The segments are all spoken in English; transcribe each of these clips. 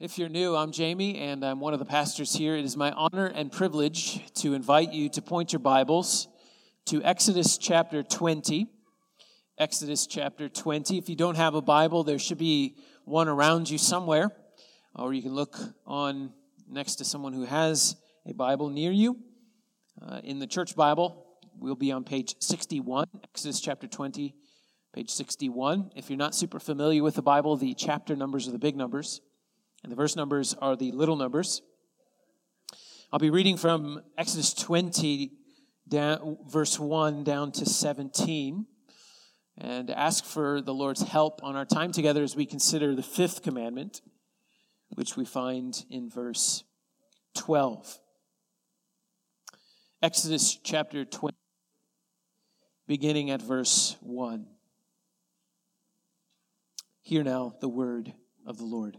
If you're new, I'm Jamie, and I'm one of the pastors here. It is my honor and privilege to invite you to point your Bibles to Exodus chapter 20. Exodus chapter 20. If you don't have a Bible, there should be one around you somewhere, or you can look on next to someone who has a Bible near you. Uh, in the church Bible, we'll be on page 61, Exodus chapter 20, page 61. If you're not super familiar with the Bible, the chapter numbers are the big numbers. And the verse numbers are the little numbers. I'll be reading from Exodus 20, down, verse 1 down to 17, and ask for the Lord's help on our time together as we consider the fifth commandment, which we find in verse 12. Exodus chapter 20, beginning at verse 1. Hear now the word of the Lord.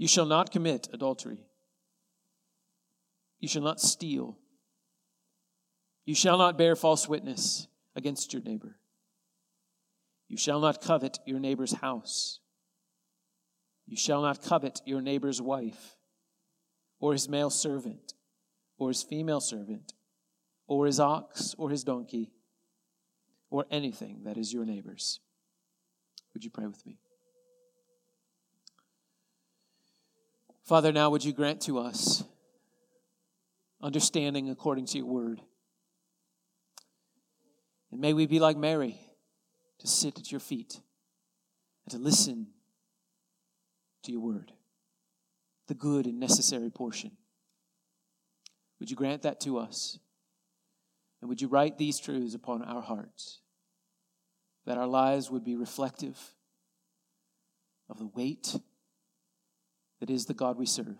You shall not commit adultery. You shall not steal. You shall not bear false witness against your neighbor. You shall not covet your neighbor's house. You shall not covet your neighbor's wife, or his male servant, or his female servant, or his ox, or his donkey, or anything that is your neighbor's. Would you pray with me? Father, now would you grant to us understanding according to your word? And may we be like Mary to sit at your feet and to listen to your word, the good and necessary portion. Would you grant that to us? And would you write these truths upon our hearts that our lives would be reflective of the weight that is the God we serve.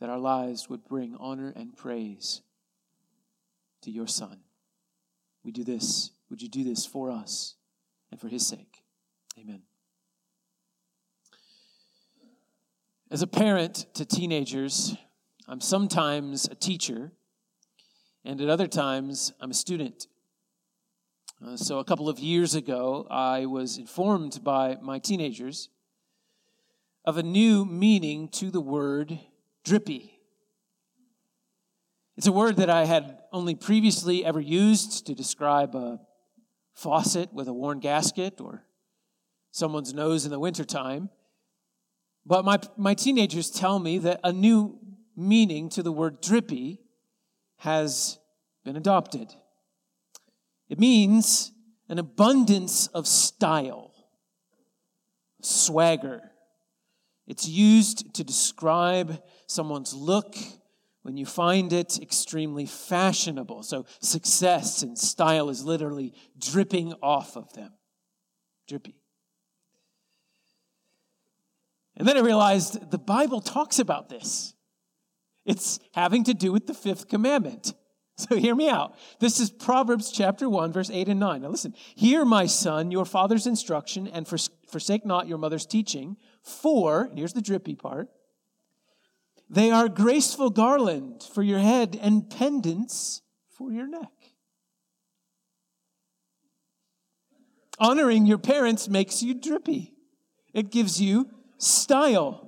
That our lives would bring honor and praise to your Son. We do this. Would you do this for us and for his sake? Amen. As a parent to teenagers, I'm sometimes a teacher, and at other times, I'm a student. Uh, so, a couple of years ago, I was informed by my teenagers of a new meaning to the word drippy. It's a word that I had only previously ever used to describe a faucet with a worn gasket or someone's nose in the wintertime. But my, my teenagers tell me that a new meaning to the word drippy has been adopted. It means an abundance of style, swagger, It's used to describe someone's look when you find it extremely fashionable. So success and style is literally dripping off of them. Drippy. And then I realized the Bible talks about this. It's having to do with the fifth commandment. So hear me out. This is Proverbs chapter 1, verse 8 and 9. Now listen. Hear, my son, your father's instruction, and forsake not your mother's teaching. For, here's the drippy part, they are graceful garland for your head and pendants for your neck. Honoring your parents makes you drippy. It gives you style.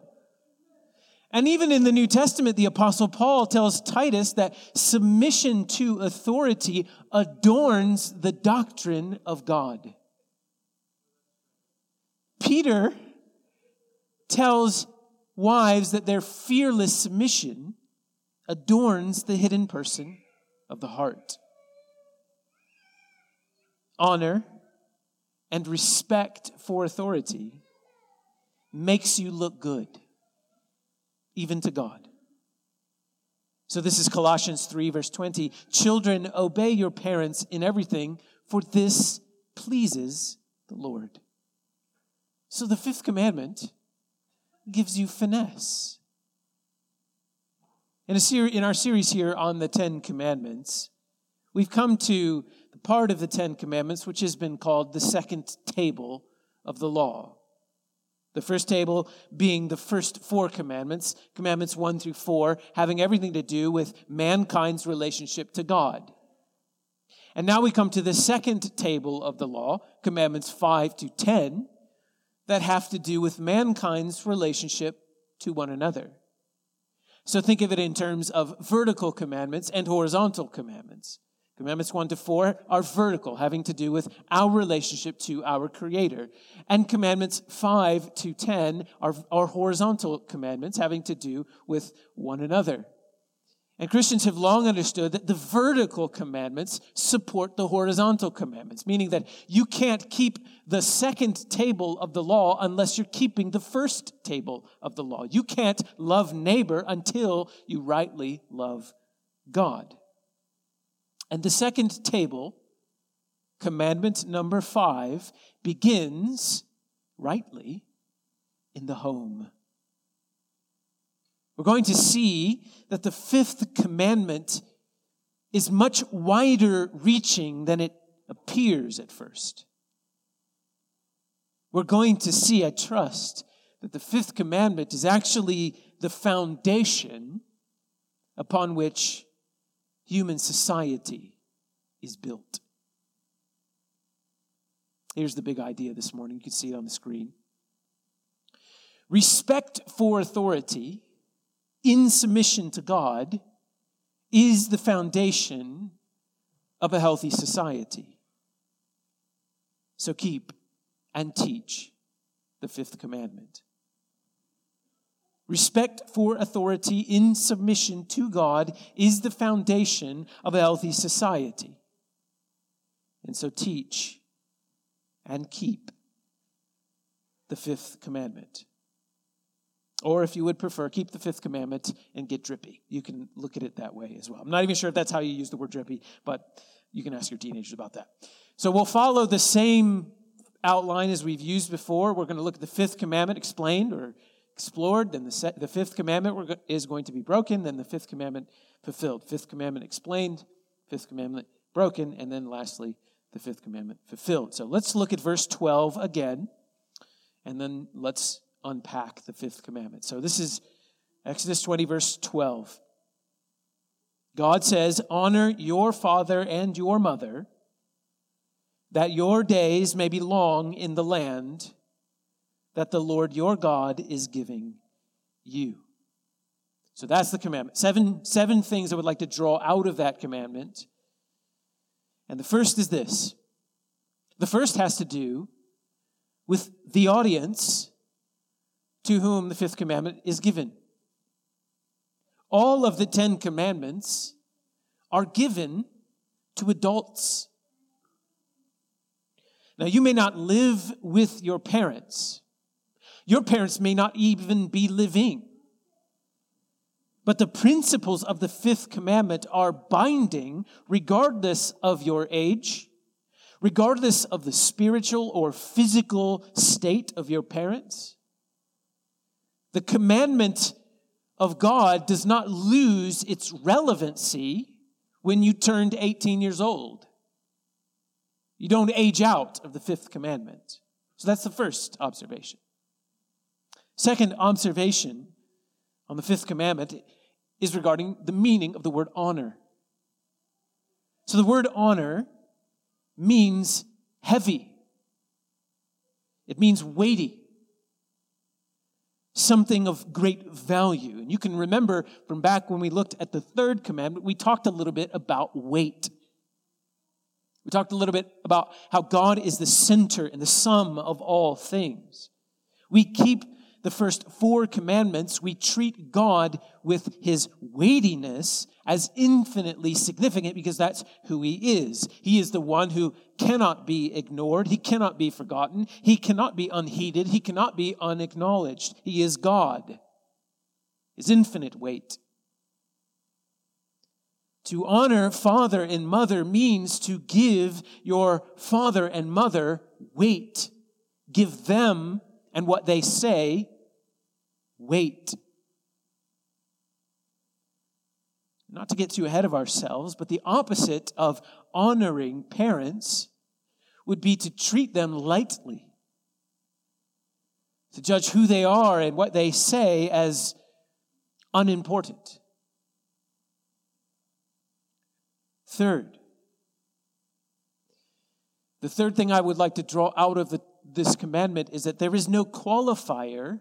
And even in the New Testament, the Apostle Paul tells Titus that submission to authority adorns the doctrine of God. Peter tells wives that their fearless submission adorns the hidden person of the heart. Honor and respect for authority makes you look good even to God. So this is Colossians 3, verse 20. Children, obey your parents in everything, for this pleases the Lord. So the fifth commandment gives you finesse. In, a ser- in our series here on the Ten Commandments, we've come to the part of the Ten Commandments which has been called the second table of the law. The first table being the first four commandments, commandments one through four, having everything to do with mankind's relationship to God. And now we come to the second table of the law, commandments five to ten, that have to do with mankind's relationship to one another. So think of it in terms of vertical commandments and horizontal commandments. Commandments 1 to 4 are vertical, having to do with our relationship to our Creator. And commandments 5 to 10 are, are horizontal commandments, having to do with one another. And Christians have long understood that the vertical commandments support the horizontal commandments, meaning that you can't keep the second table of the law unless you're keeping the first table of the law. You can't love neighbor until you rightly love God. And the second table, commandment number five, begins rightly in the home. We're going to see that the fifth commandment is much wider reaching than it appears at first. We're going to see, I trust, that the fifth commandment is actually the foundation upon which human society is built. Here's the big idea this morning. You can see it on the screen. Respect for authority in submission to God is the foundation of a healthy society. So keep and teach the fifth commandment. Respect for authority in submission to God is the foundation of a healthy society. And so teach and keep the fifth commandment. Or if you would prefer, keep the fifth commandment and get drippy. You can look at it that way as well. I'm not even sure if that's how you use the word drippy, but you can ask your teenagers about that. So we'll follow the same outline as we've used before. We're going to look at the fifth commandment explained or explored, then the, set, the fifth commandment is going to be broken, then the fifth commandment fulfilled. Fifth commandment explained, fifth commandment broken, and then lastly, the fifth commandment fulfilled. So let's look at verse 12 again, and then let's unpack the fifth commandment. So this is Exodus 20, verse 12. God says, Honor your father and your mother, that your days may be long in the land that the Lord your God is giving you. So that's the commandment. Seven, seven things I would like to draw out of that commandment. And the first is this the first has to do with the audience to whom the fifth commandment is given. All of the Ten Commandments are given to adults. Now, you may not live with your parents, Your parents may not even be living. But the principles of the fifth commandment are binding regardless of your age, regardless of the spiritual or physical state of your parents. The commandment of God does not lose its relevancy when you turned 18 years old. You don't age out of the fifth commandment. So that's the first observation. Second observation on the fifth commandment is regarding the meaning of the word honor. So the word honor means heavy, it means weighty something of great value. And you can remember from back when we looked at the third commandment, we talked a little bit about weight. We talked a little bit about how God is the center and the sum of all things. We keep the first four commandments, we treat God with his weightiness as infinitely significant because that's who he is. He is the one who cannot be ignored. He cannot be forgotten. He cannot be unheeded. He cannot be unacknowledged. He is God. His infinite weight. To honor father and mother means to give your father and mother weight. Give them and what they say weight. Not to get too ahead of ourselves, but the opposite of honoring parents would be to treat them lightly, to judge who they are and what they say as unimportant. Third, the third thing I would like to draw out of the, this commandment is that there is no qualifier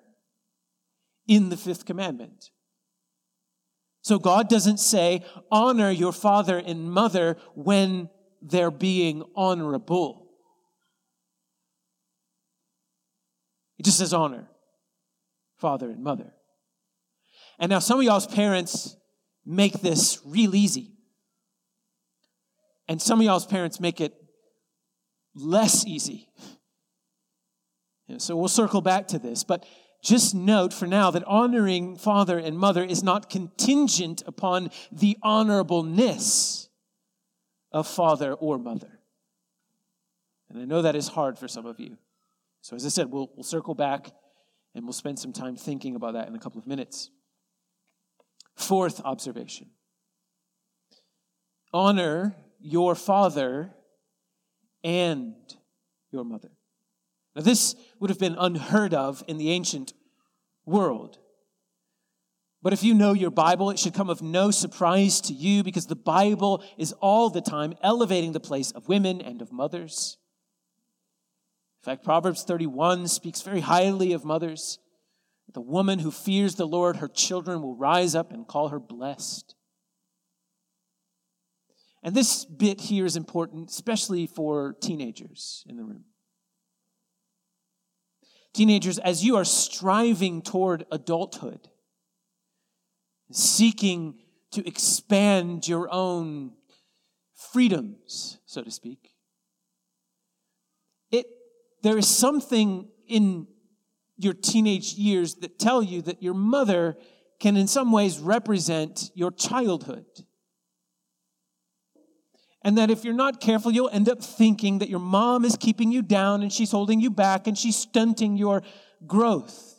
in the fifth commandment. So God doesn't say, honor your father and mother when they're being honorable. He just says, honor father and mother. And now some of y'all's parents make this real easy. And some of y'all's parents make it less easy. So we'll circle back to this. But just note for now that honoring father and mother is not contingent upon the honorableness of father or mother. And I know that is hard for some of you. So, as I said, we'll, we'll circle back and we'll spend some time thinking about that in a couple of minutes. Fourth observation honor your father and your mother. Now, this would have been unheard of in the ancient world. But if you know your Bible, it should come of no surprise to you because the Bible is all the time elevating the place of women and of mothers. In fact, Proverbs 31 speaks very highly of mothers. The woman who fears the Lord, her children will rise up and call her blessed. And this bit here is important, especially for teenagers in the room. Teenagers, as you are striving toward adulthood, seeking to expand your own freedoms, so to speak, it, there is something in your teenage years that tell you that your mother can, in some ways, represent your childhood. And that if you're not careful, you'll end up thinking that your mom is keeping you down and she's holding you back and she's stunting your growth.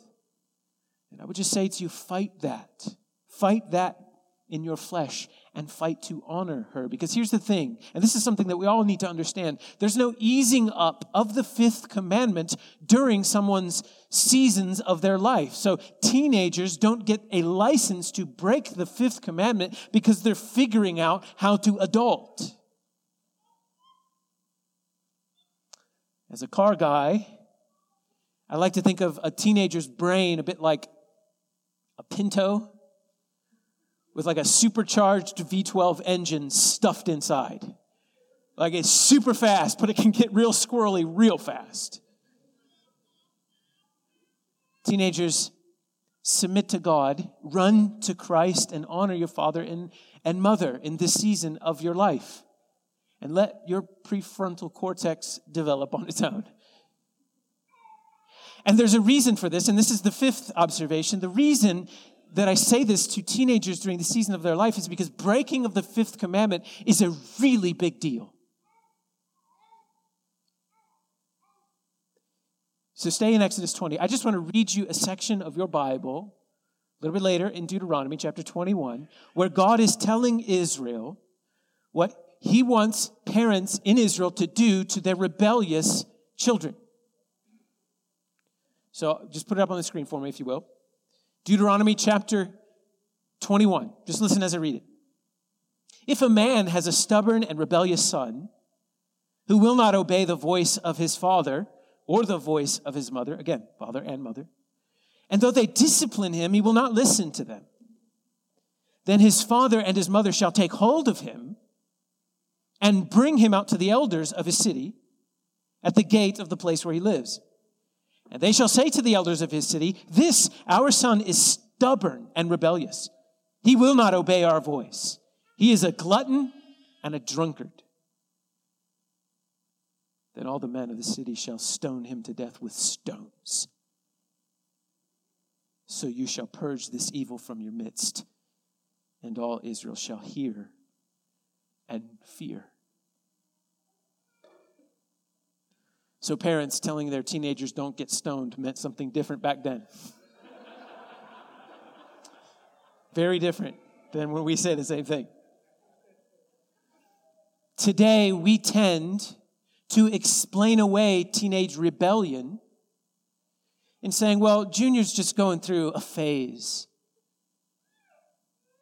And I would just say to you fight that. Fight that in your flesh and fight to honor her. Because here's the thing, and this is something that we all need to understand there's no easing up of the fifth commandment during someone's seasons of their life. So teenagers don't get a license to break the fifth commandment because they're figuring out how to adult. As a car guy, I like to think of a teenager's brain a bit like a Pinto with like a supercharged V12 engine stuffed inside. Like it's super fast, but it can get real squirrely real fast. Teenagers, submit to God, run to Christ, and honor your father and, and mother in this season of your life and let your prefrontal cortex develop on its own. And there's a reason for this, and this is the fifth observation. The reason that I say this to teenagers during the season of their life is because breaking of the fifth commandment is a really big deal. So stay in Exodus 20. I just want to read you a section of your Bible a little bit later in Deuteronomy chapter 21, where God is telling Israel what he wants parents in Israel to do to their rebellious children. So just put it up on the screen for me, if you will. Deuteronomy chapter 21. Just listen as I read it. If a man has a stubborn and rebellious son who will not obey the voice of his father or the voice of his mother, again, father and mother, and though they discipline him, he will not listen to them, then his father and his mother shall take hold of him and bring him out to the elders of his city at the gate of the place where he lives. And they shall say to the elders of his city, This, our son, is stubborn and rebellious. He will not obey our voice. He is a glutton and a drunkard. Then all the men of the city shall stone him to death with stones. So you shall purge this evil from your midst, and all Israel shall hear and fear. So, parents telling their teenagers don't get stoned meant something different back then. Very different than when we say the same thing. Today, we tend to explain away teenage rebellion in saying, well, Junior's just going through a phase.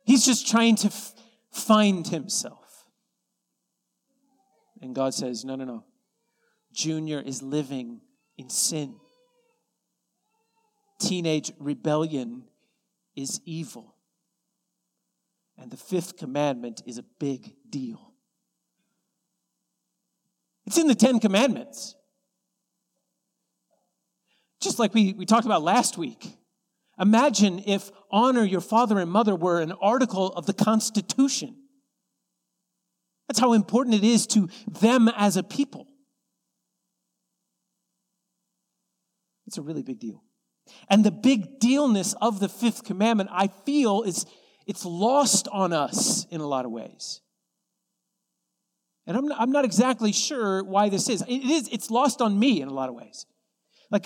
He's just trying to f- find himself. And God says, no, no, no. Junior is living in sin. Teenage rebellion is evil. And the fifth commandment is a big deal. It's in the Ten Commandments. Just like we, we talked about last week. Imagine if honor your father and mother were an article of the Constitution. That's how important it is to them as a people. It's a really big deal. And the big dealness of the fifth commandment, I feel, is it's lost on us in a lot of ways. And I'm not, I'm not exactly sure why this is. It is, it's lost on me in a lot of ways. Like,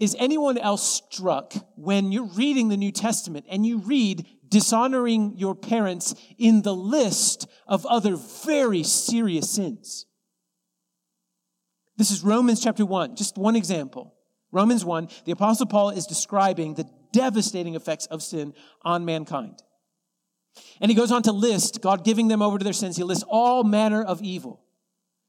is anyone else struck when you're reading the New Testament and you read dishonoring your parents in the list of other very serious sins? This is Romans chapter 1, just one example. Romans 1, the Apostle Paul is describing the devastating effects of sin on mankind. And he goes on to list, God giving them over to their sins, he lists all manner of evil.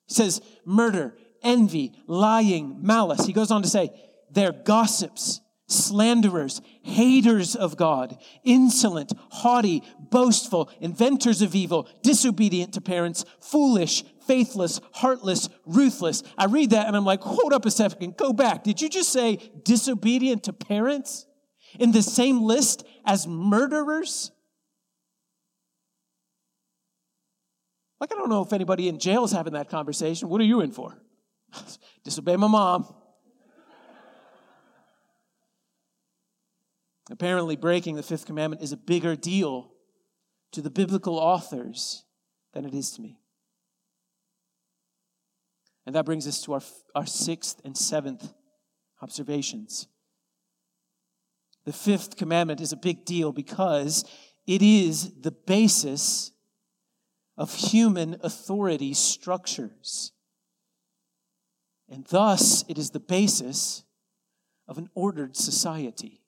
He says, murder, envy, lying, malice. He goes on to say, they're gossips, slanderers, haters of God, insolent, haughty, boastful, inventors of evil, disobedient to parents, foolish, faithless, heartless, ruthless. I read that and I'm like, hold up a second, go back. Did you just say disobedient to parents in the same list as murderers? Like, I don't know if anybody in jail is having that conversation. What are you in for? Disobey my mom. Apparently, breaking the fifth commandment is a bigger deal to the biblical authors than it is to me. And that brings us to our, our sixth and seventh observations. The fifth commandment is a big deal because it is the basis of human authority structures. And thus, it is the basis of an ordered society.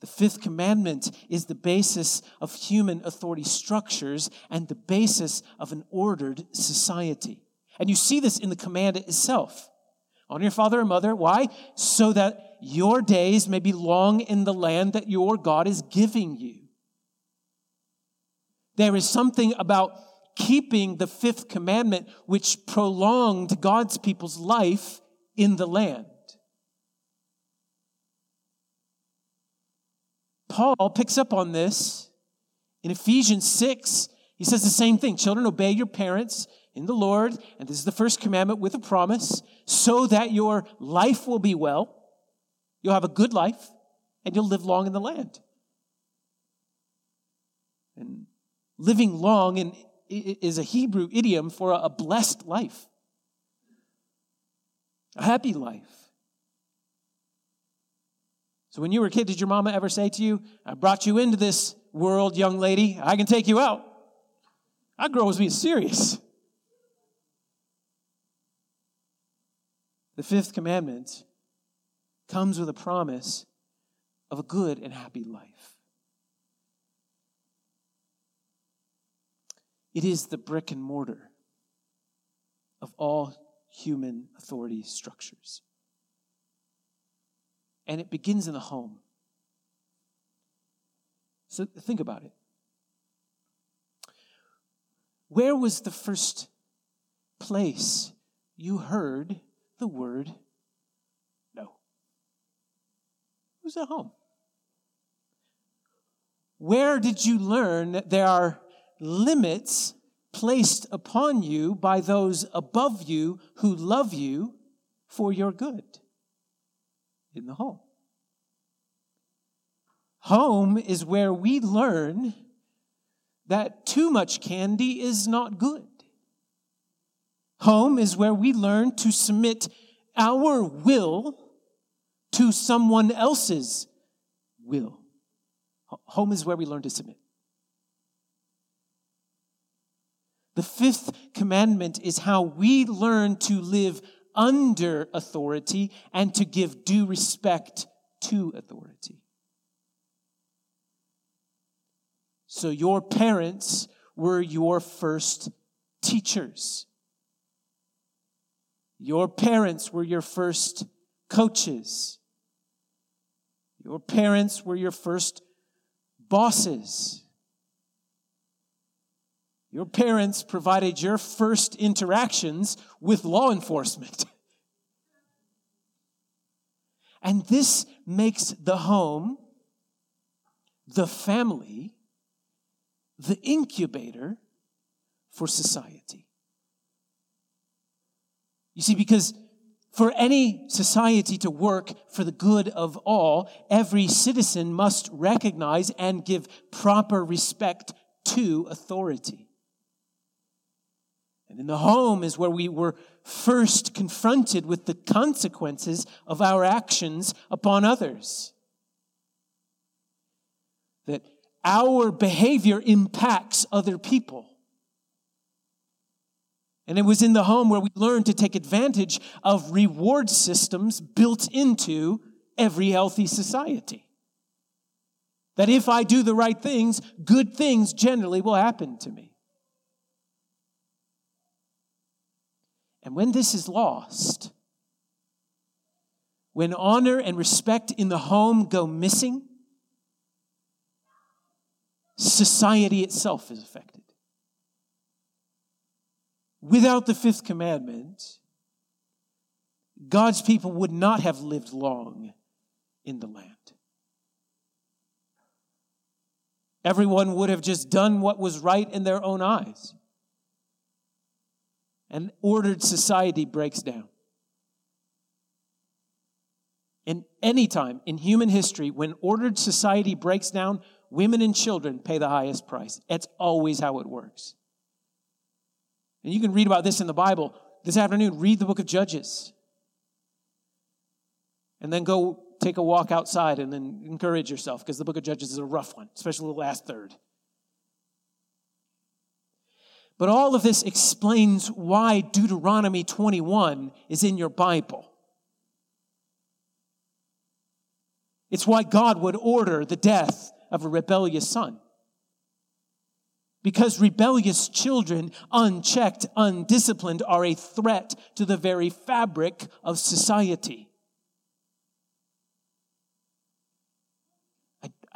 The fifth commandment is the basis of human authority structures and the basis of an ordered society. And you see this in the command itself. Honor your father and mother. Why? So that your days may be long in the land that your God is giving you. There is something about keeping the fifth commandment which prolonged God's people's life in the land. Paul picks up on this in Ephesians 6. He says the same thing Children, obey your parents in the Lord, and this is the first commandment with a promise, so that your life will be well, you'll have a good life, and you'll live long in the land. And living long in, is a Hebrew idiom for a blessed life, a happy life. So when you were a kid, did your mama ever say to you, I brought you into this world, young lady, I can take you out? That girl was being serious. The fifth commandment comes with a promise of a good and happy life. It is the brick and mortar of all human authority structures. And it begins in the home. So think about it. Where was the first place you heard the word no? It was at home. Where did you learn that there are limits placed upon you by those above you who love you for your good? In the home. Home is where we learn that too much candy is not good. Home is where we learn to submit our will to someone else's will. Home is where we learn to submit. The fifth commandment is how we learn to live under authority and to give due respect to authority. So, your parents were your first teachers. Your parents were your first coaches. Your parents were your first bosses. Your parents provided your first interactions with law enforcement. And this makes the home, the family, the incubator for society. You see, because for any society to work for the good of all, every citizen must recognize and give proper respect to authority. And in the home is where we were first confronted with the consequences of our actions upon others. That our behavior impacts other people. And it was in the home where we learned to take advantage of reward systems built into every healthy society. That if I do the right things, good things generally will happen to me. And when this is lost, when honor and respect in the home go missing, society itself is affected. Without the fifth commandment, God's people would not have lived long in the land. Everyone would have just done what was right in their own eyes. And ordered society breaks down. In any time in human history, when ordered society breaks down, women and children pay the highest price. That's always how it works. And you can read about this in the Bible. This afternoon, read the book of Judges. And then go take a walk outside and then encourage yourself because the book of Judges is a rough one, especially the last third. But all of this explains why Deuteronomy 21 is in your Bible. It's why God would order the death of a rebellious son. Because rebellious children, unchecked, undisciplined, are a threat to the very fabric of society.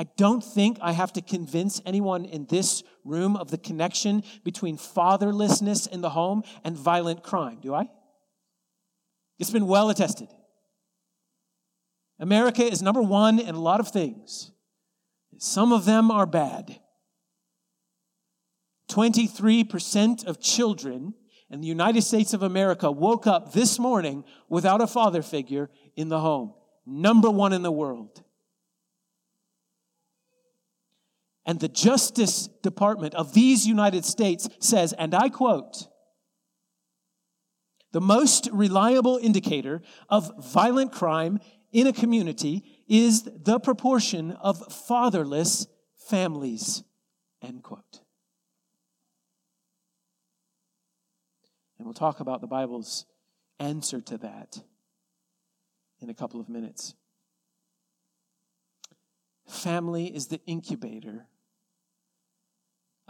I, don't think I have to convince anyone in this room of the connection between fatherlessness in the home and violent crime, do I? It's been well attested. America is number one in a lot of things. Some of them are bad. 23% of children in the United States of America woke up this morning without a father figure in the home. Number one in the world. And the Justice Department of these United States says, and I quote, the most reliable indicator of violent crime in a community is the proportion of fatherless families. End quote. And we'll talk about the Bible's answer to that in a couple of minutes. Family is the incubator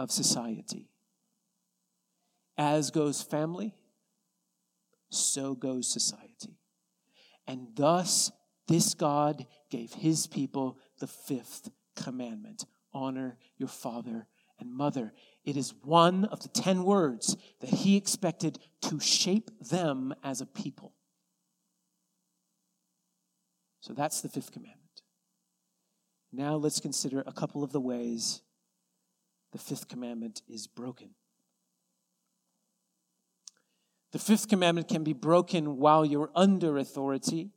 of society. As goes family, so goes society. And thus, this God gave his people the fifth commandment honor your father and mother. It is one of the ten words that he expected to shape them as a people. So that's the fifth commandment. Now let's consider a couple of the ways the fifth commandment is broken. The fifth commandment can be broken while you're under authority,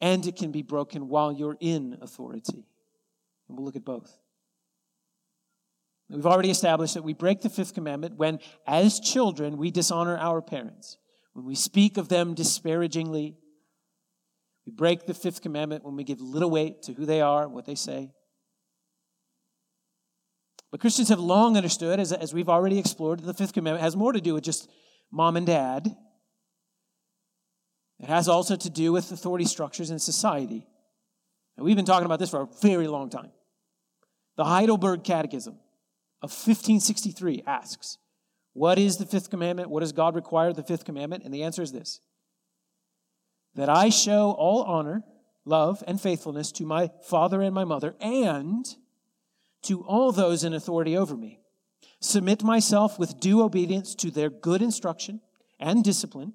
and it can be broken while you're in authority. And we'll look at both. We've already established that we break the fifth commandment when, as children, we dishonor our parents. When we speak of them disparagingly, we break the fifth commandment when we give little weight to who they are, what they say. But Christians have long understood, as, as we've already explored, the fifth commandment has more to do with just mom and dad. It has also to do with authority structures in society. And we've been talking about this for a very long time. The Heidelberg Catechism of 1563 asks, What is the fifth commandment? What does God require of the fifth commandment? And the answer is this that I show all honor, love, and faithfulness to my father and my mother, and to all those in authority over me. Submit myself with due obedience to their good instruction and discipline.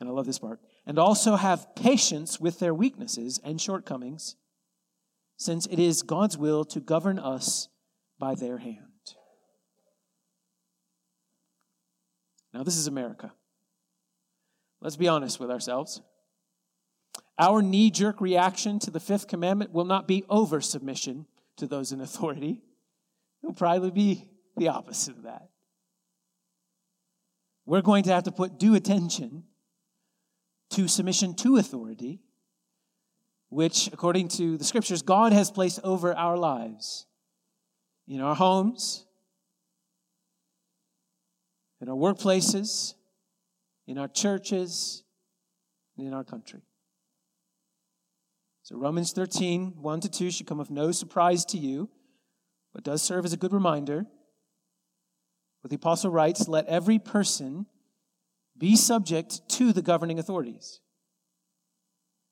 And I love this part. And also have patience with their weaknesses and shortcomings, since it is God's will to govern us by their hand. Now, this is America. Let's be honest with ourselves. Our knee jerk reaction to the fifth commandment will not be over submission to those in authority, it'll probably be the opposite of that. We're going to have to put due attention to submission to authority, which, according to the scriptures, God has placed over our lives in our homes, in our workplaces, in our churches, and in our country. So, Romans 13, 1 to 2 should come of no surprise to you, but does serve as a good reminder. But the apostle writes, Let every person be subject to the governing authorities.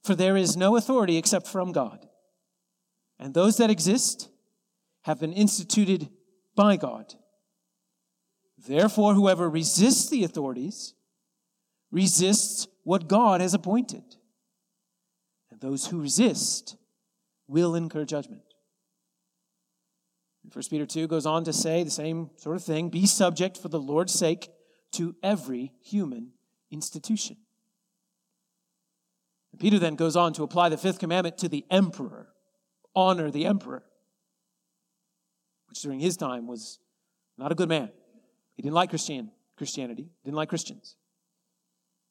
For there is no authority except from God. And those that exist have been instituted by God. Therefore, whoever resists the authorities resists what God has appointed. And those who resist will incur judgment. First Peter 2 goes on to say the same sort of thing be subject for the Lord's sake to every human institution. And Peter then goes on to apply the fifth commandment to the emperor honor the emperor which during his time was not a good man. He didn't like Christian, Christianity, didn't like Christians.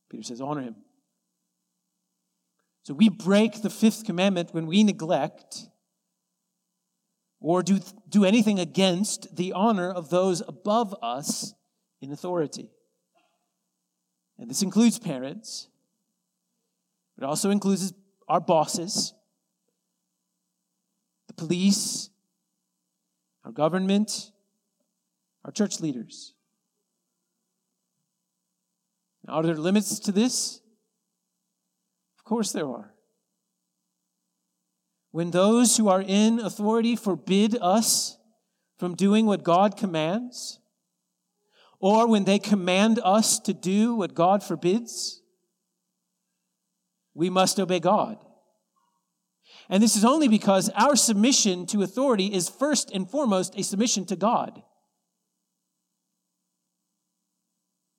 Peter says, honor him. So we break the fifth commandment when we neglect or do, do anything against the honor of those above us in authority. And this includes parents, it also includes our bosses, the police, our government, our church leaders. Now, are there limits to this? Of course there are. When those who are in authority forbid us from doing what God commands, or when they command us to do what God forbids, we must obey God. And this is only because our submission to authority is first and foremost a submission to God.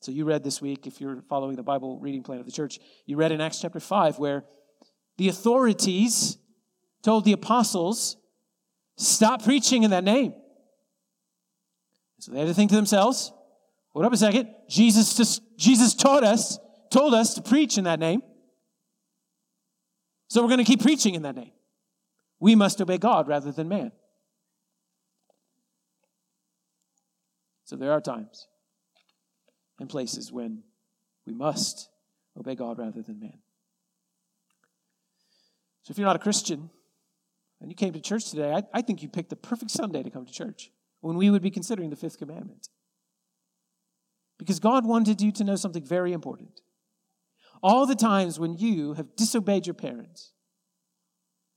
So you read this week, if you're following the Bible reading plan of the church, you read in Acts chapter 5 where the authorities told the apostles, stop preaching in that name. So they had to think to themselves, hold up a second. Jesus, just, Jesus taught us, told us to preach in that name. So we're going to keep preaching in that name. We must obey God rather than man. So there are times and places when we must obey God rather than man. So if you're not a Christian and you came to church today, I, I think you picked the perfect Sunday to come to church when we would be considering the fifth commandment. Because God wanted you to know something very important. All the times when you have disobeyed your parents,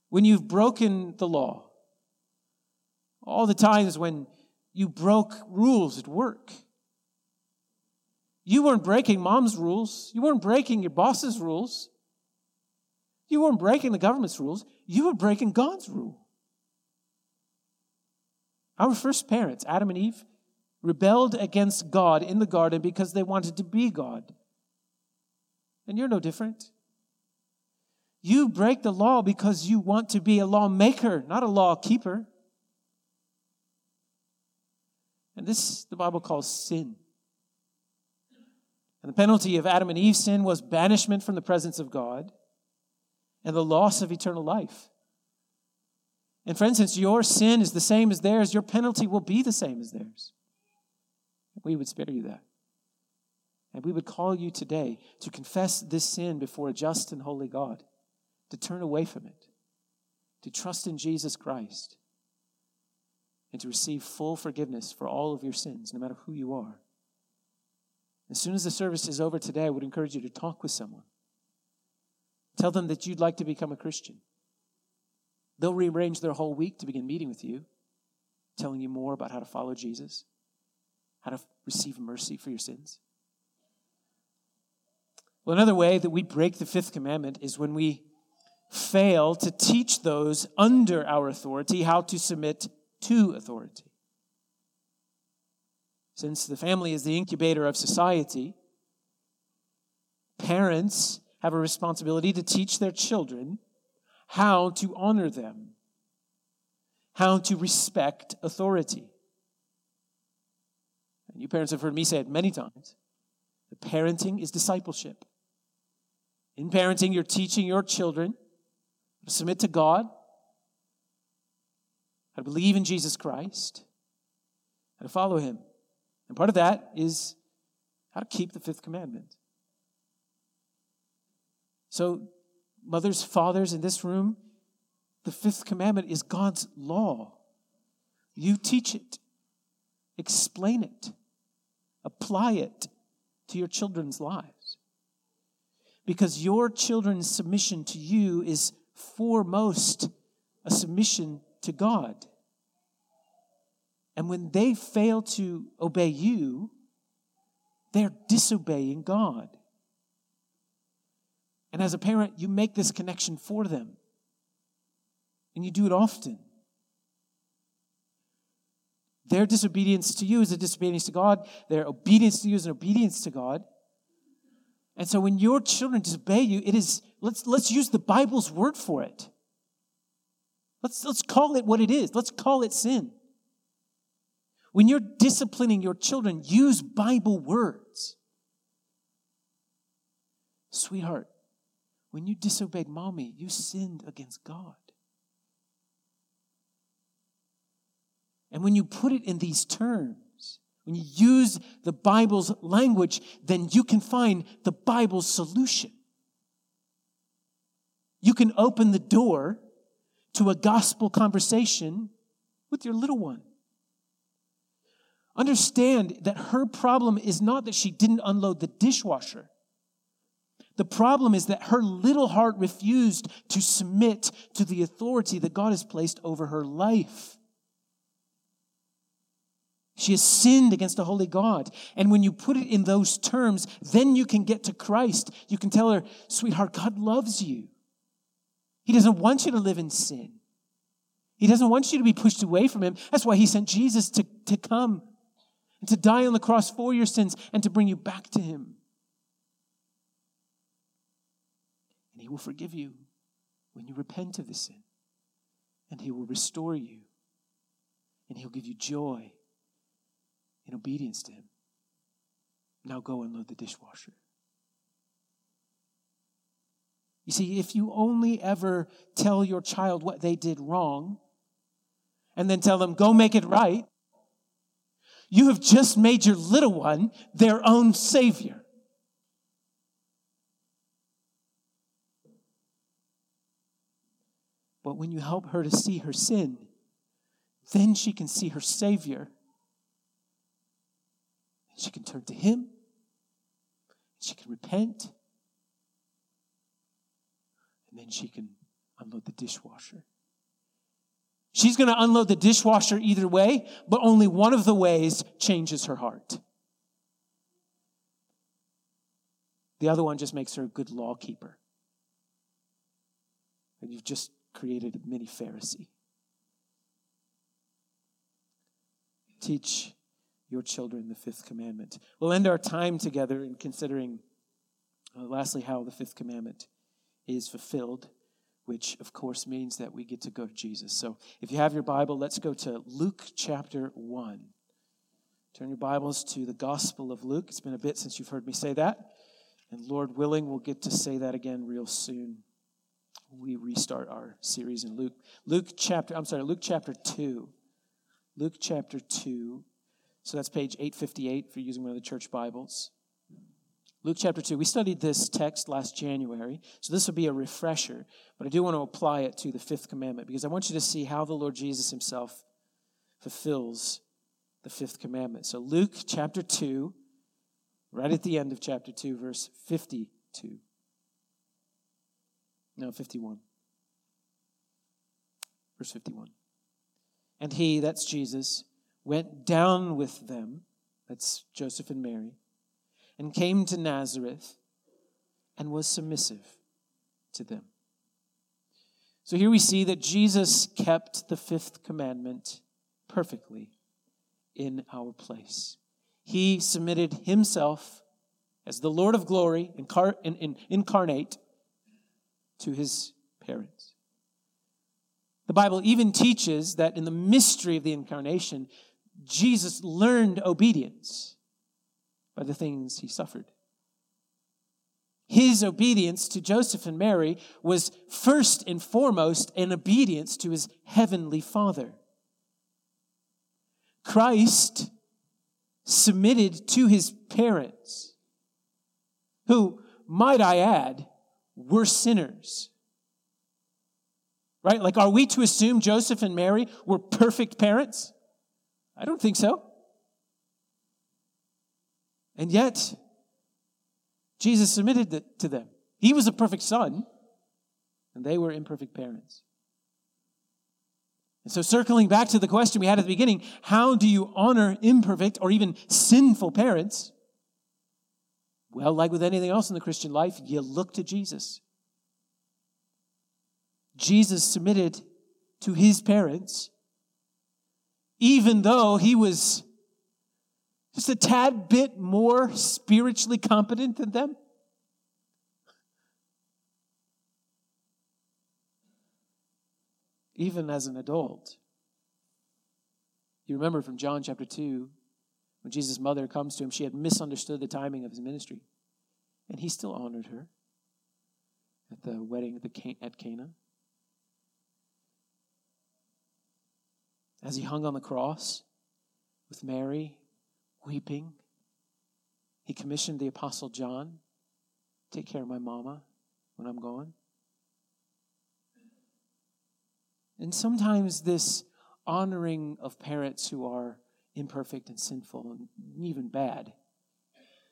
when you've broken the law, all the times when you broke rules at work, you weren't breaking mom's rules, you weren't breaking your boss's rules, you weren't breaking the government's rules, you were breaking God's rule. Our first parents, Adam and Eve, rebelled against God in the garden because they wanted to be God. And you're no different. You break the law because you want to be a lawmaker, not a law keeper. And this the Bible calls sin. And the penalty of Adam and Eve's sin was banishment from the presence of God and the loss of eternal life. And friends, since your sin is the same as theirs, your penalty will be the same as theirs. We would spare you that. And we would call you today to confess this sin before a just and holy God, to turn away from it, to trust in Jesus Christ, and to receive full forgiveness for all of your sins, no matter who you are. As soon as the service is over today, I would encourage you to talk with someone. Tell them that you'd like to become a Christian. They'll rearrange their whole week to begin meeting with you, telling you more about how to follow Jesus, how to receive mercy for your sins. Well, another way that we break the fifth commandment is when we fail to teach those under our authority how to submit to authority. Since the family is the incubator of society, parents have a responsibility to teach their children how to honor them, how to respect authority. And you parents have heard me say it many times that parenting is discipleship. In parenting, you're teaching your children to submit to God, how to believe in Jesus Christ, how to follow Him. And part of that is how to keep the fifth commandment. So, mothers, fathers in this room, the fifth commandment is God's law. You teach it, explain it, apply it to your children's lives. Because your children's submission to you is foremost a submission to God. And when they fail to obey you, they're disobeying God. And as a parent, you make this connection for them. And you do it often. Their disobedience to you is a disobedience to God. Their obedience to you is an obedience to God. And so when your children disobey you, it is, let's, let's use the Bible's word for it. Let's, let's call it what it is. Let's call it sin. When you're disciplining your children, use Bible words. Sweetheart, when you disobeyed mommy, you sinned against God. And when you put it in these terms, when you use the Bible's language, then you can find the Bible's solution. You can open the door to a gospel conversation with your little one. Understand that her problem is not that she didn't unload the dishwasher. The problem is that her little heart refused to submit to the authority that God has placed over her life. She has sinned against a holy God. And when you put it in those terms, then you can get to Christ. You can tell her, sweetheart, God loves you. He doesn't want you to live in sin. He doesn't want you to be pushed away from Him. That's why He sent Jesus to, to come and to die on the cross for your sins and to bring you back to Him. And He will forgive you when you repent of the sin, and He will restore you, and He'll give you joy in obedience to Him. Now go and load the dishwasher. You see, if you only ever tell your child what they did wrong and then tell them, go make it right, you have just made your little one their own savior. But when you help her to see her sin, then she can see her Savior. And she can turn to Him. She can repent and then she can unload the dishwasher. She's going to unload the dishwasher either way, but only one of the ways changes her heart. The other one just makes her a good law keeper. And you've just created a mini Pharisee. Teach your children the fifth commandment. We'll end our time together in considering, uh, lastly, how the fifth commandment is fulfilled, which of course means that we get to go to Jesus. So if you have your Bible, let's go to Luke chapter 1. Turn your Bibles to the Gospel of Luke. It's been a bit since you've heard me say that. And Lord willing, we'll get to say that again real soon. We restart our series in Luke. Luke chapter, I'm sorry, Luke chapter 2. Luke chapter 2. So that's page 858 if you're using one of the church Bibles. Luke chapter 2. We studied this text last January, so this will be a refresher, but I do want to apply it to the fifth commandment because I want you to see how the Lord Jesus himself fulfills the fifth commandment. So, Luke chapter 2, right at the end of chapter 2, verse 52. No, 51. Verse 51. And he, that's Jesus, went down with them, that's Joseph and Mary and came to Nazareth and was submissive to them. So here we see that Jesus kept the fifth commandment perfectly in our place. He submitted himself as the Lord of glory, incar- in, in, incarnate, to his parents. The Bible even teaches that in the mystery of the incarnation, Jesus learned obedience by the things he suffered. His obedience to Joseph and Mary was first and foremost an obedience to his heavenly Father. Christ submitted to his parents, who, might I add, were sinners. Right? Like, are we to assume Joseph and Mary were perfect parents? I don't think so. And yet, Jesus submitted to them. He was a perfect son, and they were imperfect parents. And so, circling back to the question we had at the beginning how do you honor imperfect or even sinful parents? Well, like with anything else in the Christian life, you look to Jesus. Jesus submitted to his parents, even though he was just a tad bit more spiritually competent than them? Even as an adult. You remember from John chapter 2, when Jesus' mother comes to him, she had misunderstood the timing of his ministry. And he still honored her at the wedding at Cana. As he hung on the cross with Mary weeping. He commissioned the Apostle John take care of my mama when I'm gone. And sometimes this honoring of parents who are imperfect and sinful and even bad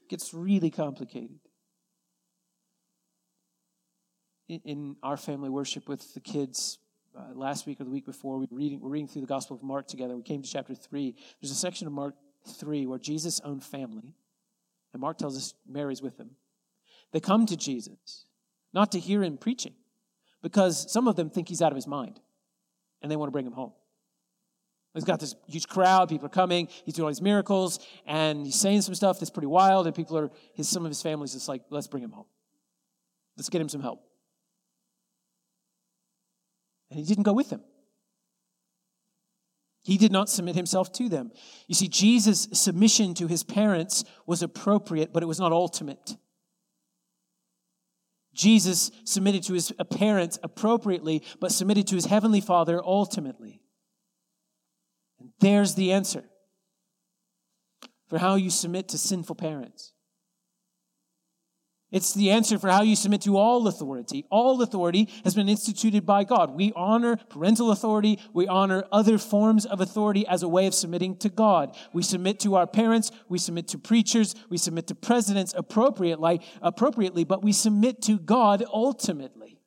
gets really complicated. In our family worship with the kids uh, last week or the week before, we were reading, we're reading through the Gospel of Mark together. We came to chapter 3. There's a section of Mark 3, where Jesus' own family, and Mark tells us Mary's with them, they come to Jesus, not to hear him preaching, because some of them think he's out of his mind and they want to bring him home. He's got this huge crowd, people are coming, he's doing all these miracles, and he's saying some stuff that's pretty wild, and people are, his, some of his family's just like, let's bring him home. Let's get him some help. And he didn't go with them. He did not submit himself to them. You see, Jesus' submission to his parents was appropriate, but it was not ultimate. Jesus submitted to his parents appropriately, but submitted to his heavenly Father ultimately. And there's the answer for how you submit to sinful parents. It's the answer for how you submit to all authority. All authority has been instituted by God. We honor parental authority. We honor other forms of authority as a way of submitting to God. We submit to our parents. We submit to preachers. We submit to presidents appropriately, appropriately but we submit to God ultimately.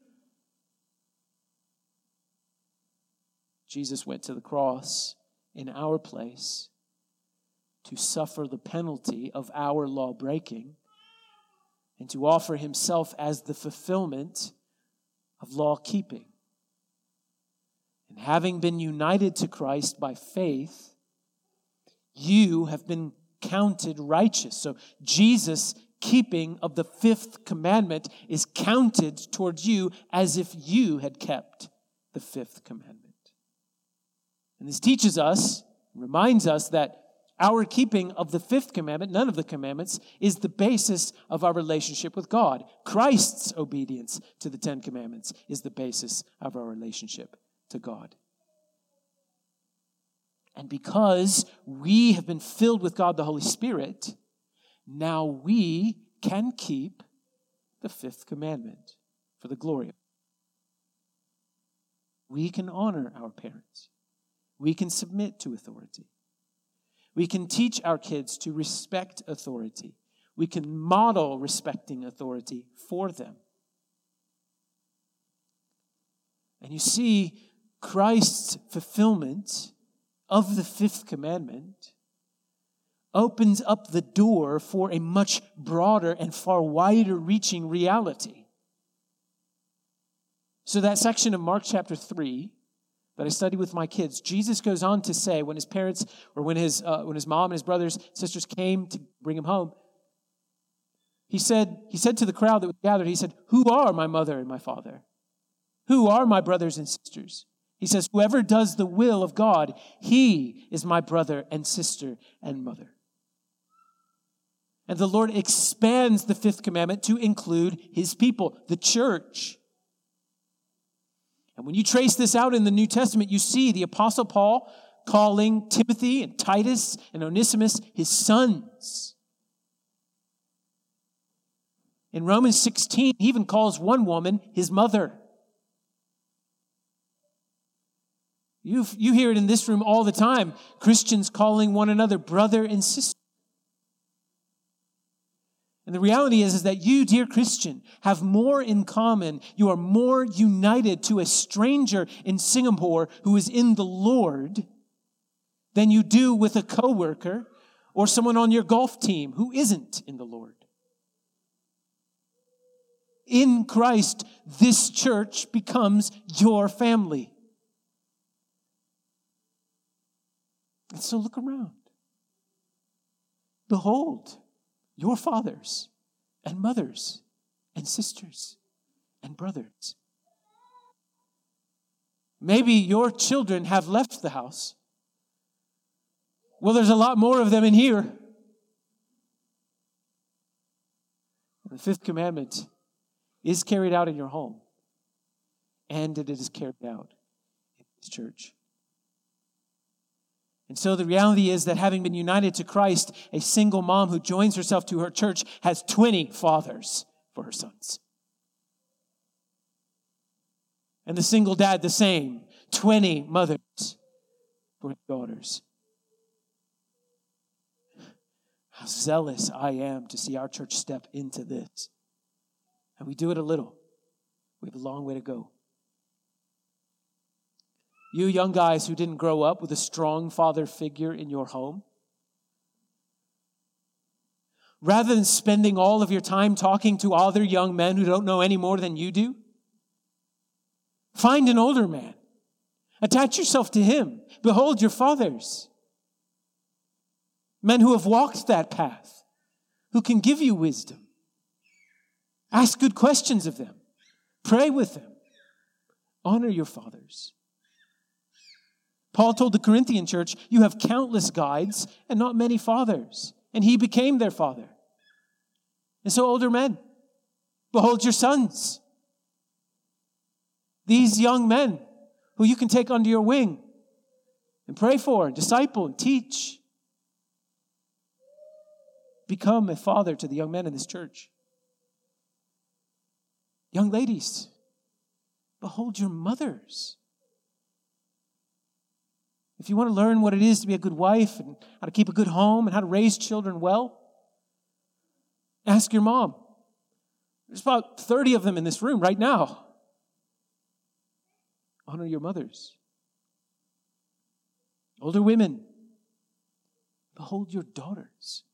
Jesus went to the cross in our place to suffer the penalty of our law breaking and to offer himself as the fulfillment of law keeping. And having been united to Christ by faith, you have been counted righteous. So Jesus' keeping of the fifth commandment is counted towards you as if you had kept the fifth commandment. And this teaches us, reminds us that our keeping of the fifth commandment, none of the commandments, is the basis of our relationship with God. Christ's obedience to the Ten Commandments is the basis of our relationship to God. And because we have been filled with God the Holy Spirit, now we can keep the fifth commandment for the glory of God. We can honor our parents. We can submit to authority. We can teach our kids to respect authority. We can model respecting authority for them. And you see, Christ's fulfillment of the fifth commandment opens up the door for a much broader and far wider reaching reality. So, that section of Mark chapter 3 that I study with my kids, Jesus goes on to say when his parents or when his, uh, when his mom and his brothers sisters came to bring him home, he said, he said to the crowd that was gathered, he said, Who are my mother and my father? Who are my brothers and sisters? He says, Whoever does the will of God, he is my brother and sister and mother. And the Lord expands the fifth commandment to include his people, the church. And when you trace this out in the New Testament, you see the Apostle Paul calling Timothy and Titus and Onesimus his sons. In Romans 16, he even calls one woman his mother. you you hear it in this room all the time Christians calling one another brother and sister. And the reality is, is that you, dear Christian, have more in common. You are more united to a stranger in Singapore who is in the Lord than you do with a coworker or someone on your golf team who isn't in the Lord. In Christ, this church becomes your family. And so look around. Behold, your fathers and mothers and sisters and brothers. Maybe your children have left the house. Well, there's a lot more of them in here. The fifth commandment is carried out in your home, and it is carried out in this church. And so the reality is that having been united to Christ, a single mom who joins herself to her church has 20 fathers for her sons. And the single dad, the same 20 mothers for his daughters. How zealous I am to see our church step into this. And we do it a little, we have a long way to go. You young guys who didn't grow up with a strong father figure in your home, rather than spending all of your time talking to other young men who don't know any more than you do, find an older man, Attach yourself to him. Behold your fathers. Men who have walked that path, who can give you wisdom. Ask good questions of them. Pray with them. Honor your fathers. Paul told the Corinthian church, You have countless guides and not many fathers. And he became their father. And so, older men, behold your sons. These young men who you can take under your wing and pray for, and disciple, and teach. Become a father to the young men in this church. Young ladies, behold your mothers. If you want to learn what it is to be a good wife and how to keep a good home and how to raise children well, ask your mom. There's about 30 of them in this room right now. Honor your mothers. Older women, behold your daughters.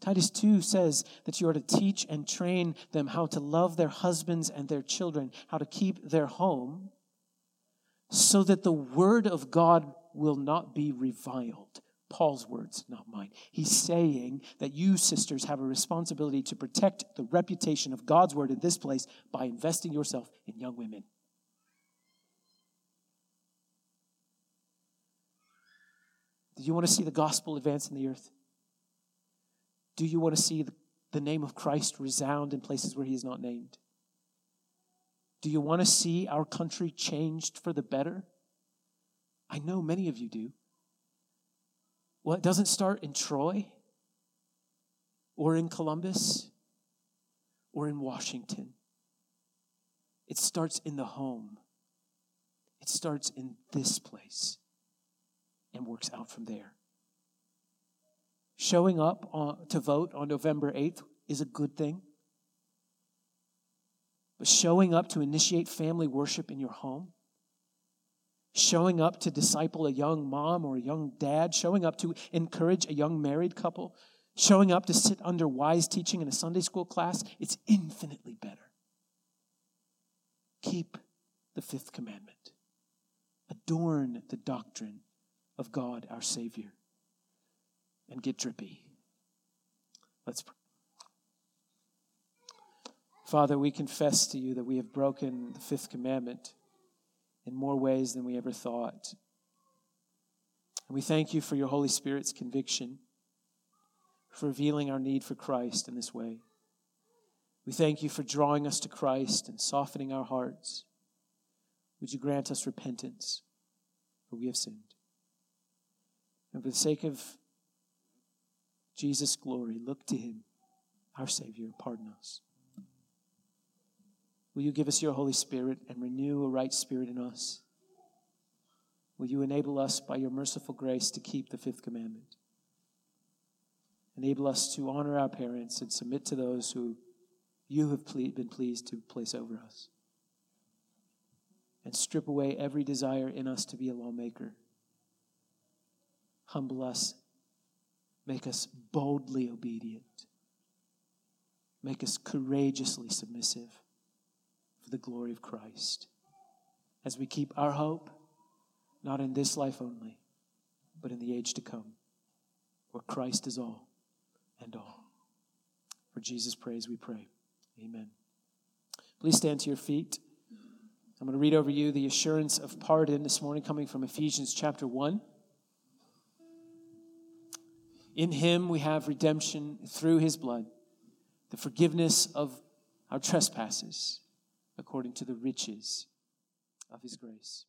Titus 2 says that you are to teach and train them how to love their husbands and their children, how to keep their home, so that the word of God will not be reviled. Paul's words, not mine. He's saying that you, sisters, have a responsibility to protect the reputation of God's word in this place by investing yourself in young women. Do you want to see the gospel advance in the earth? Do you want to see the, the name of Christ resound in places where he is not named? Do you want to see our country changed for the better? I know many of you do. Well, it doesn't start in Troy or in Columbus or in Washington. It starts in the home. It starts in this place and works out from there. Showing up on, to vote on November 8th is a good thing. But showing up to initiate family worship in your home, showing up to disciple a young mom or a young dad, showing up to encourage a young married couple, showing up to sit under wise teaching in a Sunday school class, it's infinitely better. Keep the fifth commandment, adorn the doctrine of God our Savior, and get drippy. Let's pray. Father, we confess to you that we have broken the fifth commandment in more ways than we ever thought. And we thank you for your Holy Spirit's conviction, for revealing our need for Christ in this way. We thank you for drawing us to Christ and softening our hearts. Would you grant us repentance, for we have sinned. And for the sake of Jesus' glory, look to him, our Savior, pardon us. Will you give us your Holy Spirit and renew a right spirit in us? Will you enable us by your merciful grace to keep the fifth commandment? Enable us to honor our parents and submit to those who you have been pleased to place over us. And strip away every desire in us to be a lawmaker. Humble us. Make us boldly obedient. Make us courageously submissive for the glory of Christ. As we keep our hope not in this life only, but in the age to come, where Christ is all and all. For Jesus' praise we pray. Amen. Please stand to your feet. I'm going to read over you the assurance of pardon this morning coming from Ephesians chapter 1. In him we have redemption through his blood, the forgiveness of our trespasses according to the riches of his grace.